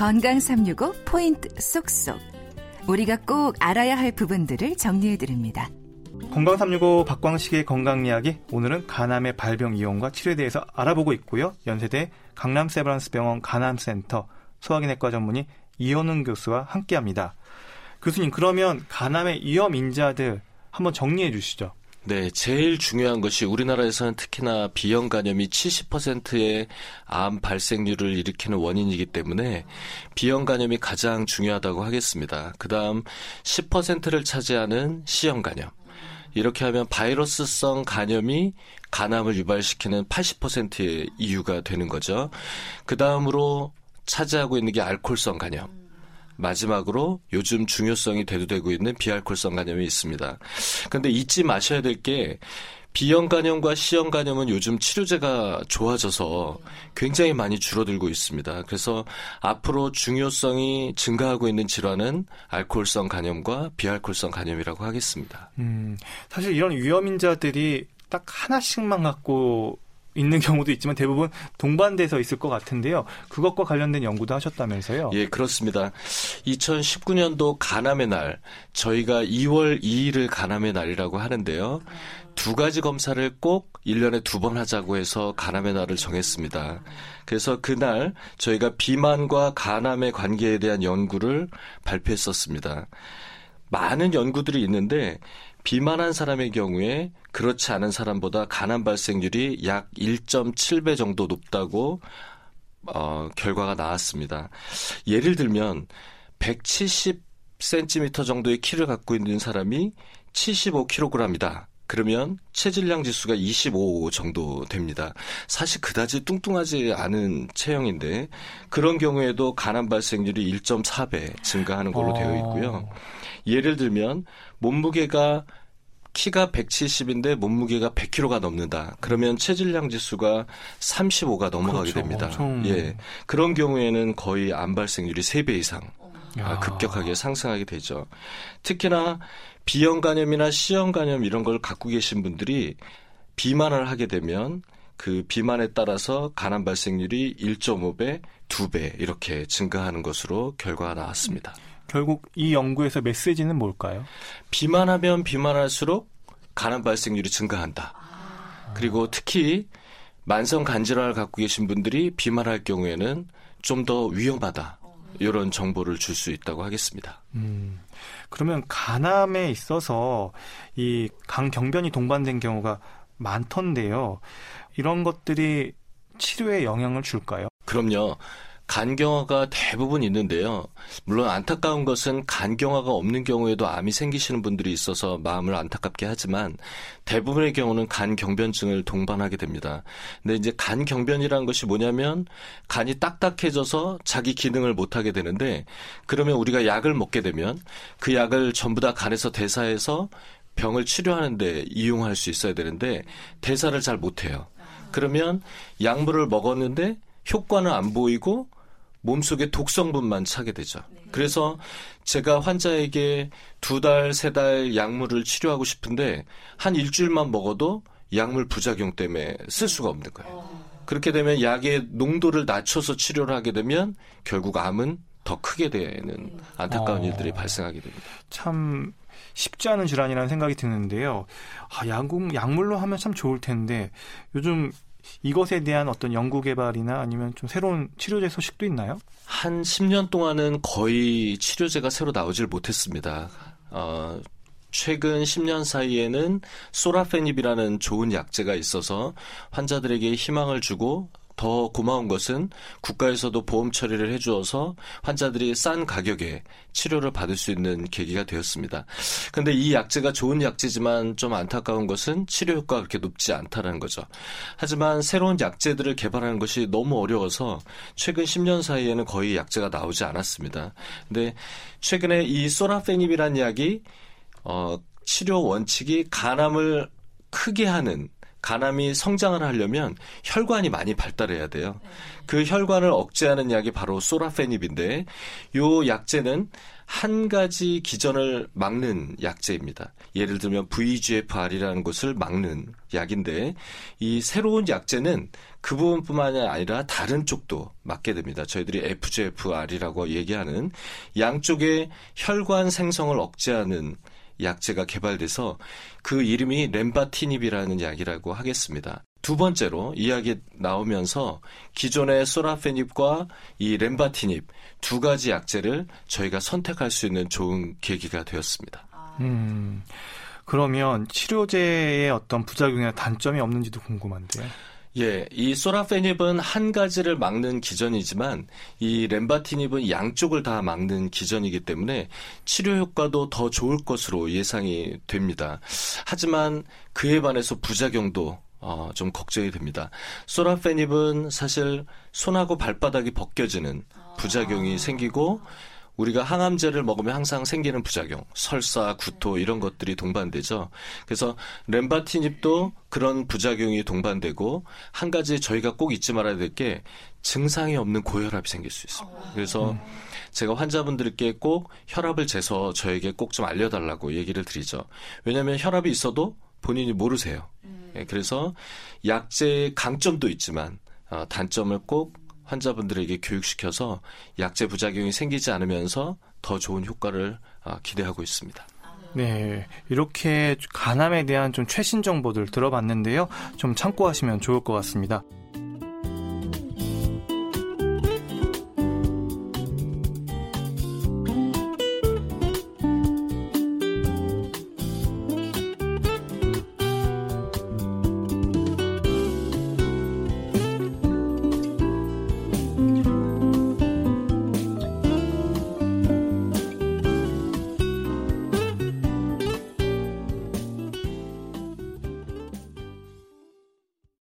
건강 365 포인트 쏙쏙. 우리가 꼭 알아야 할 부분들을 정리해 드립니다. 건강 365 박광식의 건강 이야기 오늘은 간암의 발병 이용과 치료에 대해서 알아보고 있고요. 연세대 강남 세브란스 병원 간암센터 소화기내과 전문의 이현웅 교수와 함께합니다. 교수님 그러면 간암의 위험 인자들 한번 정리해 주시죠. 네, 제일 중요한 것이 우리나라에서는 특히나 비형 간염이 70%의 암 발생률을 일으키는 원인이기 때문에 비형 간염이 가장 중요하다고 하겠습니다. 그다음 10%를 차지하는 C형 간염. 이렇게 하면 바이러스성 간염이 간암을 유발시키는 80%의 이유가 되는 거죠. 그 다음으로 차지하고 있는 게 알코올성 간염. 마지막으로 요즘 중요성이 대두되고 있는 비알코올성 간염이 있습니다. 그런데 잊지 마셔야 될게 B형 간염과 C형 간염은 요즘 치료제가 좋아져서 굉장히 많이 줄어들고 있습니다. 그래서 앞으로 중요성이 증가하고 있는 질환은 알코올성 간염과 비알코올성 간염이라고 하겠습니다. 음, 사실 이런 위험 인자들이 딱 하나씩만 갖고 있는 경우도 있지만 대부분 동반돼서 있을 것 같은데요. 그것과 관련된 연구도 하셨다면서요? 예, 그렇습니다. 2019년도 간암의 날, 저희가 2월 2일을 간암의 날이라고 하는데요. 두 가지 검사를 꼭 1년에 두 번 하자고 해서 간암의 날을 정했습니다. 그래서 그날 저희가 비만과 간암의 관계에 대한 연구를 발표했었습니다. 많은 연구들이 있는데 비만한 사람의 경우에 그렇지 않은 사람보다 간암 발생률이 약 1.7배 정도 높다고 어, 결과가 나왔습니다. 예를 들면 170cm 정도의 키를 갖고 있는 사람이 75kg이다. 그러면 체질량 지수가 25 정도 됩니다. 사실 그다지 뚱뚱하지 않은 체형인데 그런 경우에도 간암 발생률이 1.4배 증가하는 걸로 어. 되어 있고요. 예를 들면 몸무게가 키가 170인데 몸무게가 100kg가 넘는다. 그러면 체질량 지수가 35가 넘어가게 그렇죠. 됩니다. 엄청. 예. 그런 경우에는 거의 암 발생률이 3배 이상 야. 급격하게 상승하게 되죠. 특히나 B형 간염이나 C형 간염 이런 걸 갖고 계신 분들이 비만을 하게 되면 그 비만에 따라서 간암 발생률이 1.5배, 2배 이렇게 증가하는 것으로 결과가 나왔습니다. 결국 이 연구에서 메시지는 뭘까요? 비만하면 비만할수록 간암 발생률이 증가한다. 그리고 특히 만성 간질환을 갖고 계신 분들이 비만할 경우에는 좀 더 위험하다. 이런 정보를 줄 수 있다고 하겠습니다. 음, 그러면 간암에 있어서 이 강경변이 동반된 경우가 많던데요. 이런 것들이 치료에 영향을 줄까요? 그럼요. 간경화가 대부분 있는데요. 물론 안타까운 것은 간경화가 없는 경우에도 암이 생기시는 분들이 있어서 마음을 안타깝게 하지만 대부분의 경우는 간경변증을 동반하게 됩니다. 근데 이제 간경변이라는 것이 뭐냐면 간이 딱딱해져서 자기 기능을 못하게 되는데 그러면 우리가 약을 먹게 되면 그 약을 전부 다 간에서 대사해서 병을 치료하는데 이용할 수 있어야 되는데 대사를 잘 못해요. 그러면 약물을 먹었는데 효과는 안 보이고 몸속에 독성분만 차게 되죠. 네. 그래서 제가 환자에게 두 달, 세 달 약물을 치료하고 싶은데 한 일주일만 먹어도 약물 부작용 때문에 쓸 수가 없는 거예요. 어. 그렇게 되면 약의 농도를 낮춰서 치료를 하게 되면 결국 암은 더 크게 되는 안타까운 어. 일들이 발생하게 됩니다. 참 쉽지 않은 질환이라는 생각이 드는데요. 아, 약물, 약물로 하면 참 좋을 텐데 요즘 이것에 대한 어떤 연구 개발이나 아니면 좀 새로운 치료제 소식도 있나요? 한 10년 동안은 거의 치료제가 새로 나오질 못했습니다. 어, 최근 10년 사이에는 소라페닙이라는 좋은 약제가 있어서 환자들에게 희망을 주고 더 고마운 것은 국가에서도 보험 처리를 해주어서 환자들이 싼 가격에 치료를 받을 수 있는 계기가 되었습니다. 그런데 이 약제가 좋은 약제지만 좀 안타까운 것은 치료 효과가 그렇게 높지 않다는 거죠. 하지만 새로운 약제들을 개발하는 것이 너무 어려워서 최근 10년 사이에는 거의 약제가 나오지 않았습니다. 근데 최근에 이 소라페닙이라는 약이 어, 치료 원칙이 간암을 크게 하는 간암이 성장을 하려면 혈관이 많이 발달해야 돼요. 그 혈관을 억제하는 약이 바로 소라페닙인데 요 약제는 한 가지 기전을 막는 약제입니다. 예를 들면 VEGFR이라는 것을 막는 약인데 이 새로운 약제는 그 부분뿐만이 아니라 다른 쪽도 맞게 됩니다. 저희들이 FGFR이라고 얘기하는 양쪽의 혈관 생성을 억제하는 약제가 개발돼서 그 이름이 렘바티닙이라는 약이라고 하겠습니다. 두 번째로 이야기 나오면서 기존의 소라페닙과 이 렘바티닙 두 가지 약제를 저희가 선택할 수 있는 좋은 계기가 되었습니다. 음, 그러면 치료제의 어떤 부작용이나 단점이 없는지도 궁금한데요. 예, 이 소라페닙은 한 가지를 막는 기전이지만 이 렘바티닙은 양쪽을 다 막는 기전이기 때문에 치료 효과도 더 좋을 것으로 예상이 됩니다. 하지만 그에 반해서 부작용도 어, 좀 걱정이 됩니다. 소라페닙은 사실 손하고 발바닥이 벗겨지는 부작용이 생기고 우리가 항암제를 먹으면 항상 생기는 부작용, 설사, 구토 이런 것들이 동반되죠. 그래서 렘바티닙도 그런 부작용이 동반되고 한 가지 저희가 꼭 잊지 말아야 될 게 증상이 없는 고혈압이 생길 수 있습니다. 그래서 제가 환자분들께 꼭 혈압을 재서 저에게 꼭 좀 알려달라고 얘기를 드리죠. 왜냐하면 혈압이 있어도 본인이 모르세요. 예, 그래서 약제의 강점도 있지만 어, 단점을 꼭 환자분들에게 교육시켜서 약제 부작용이 생기지 않으면서 더 좋은 효과를 어, 기대하고 있습니다. 네, 이렇게 간암에 대한 좀 최신 정보들 들어봤는데요. 좀 참고하시면 좋을 것 같습니다.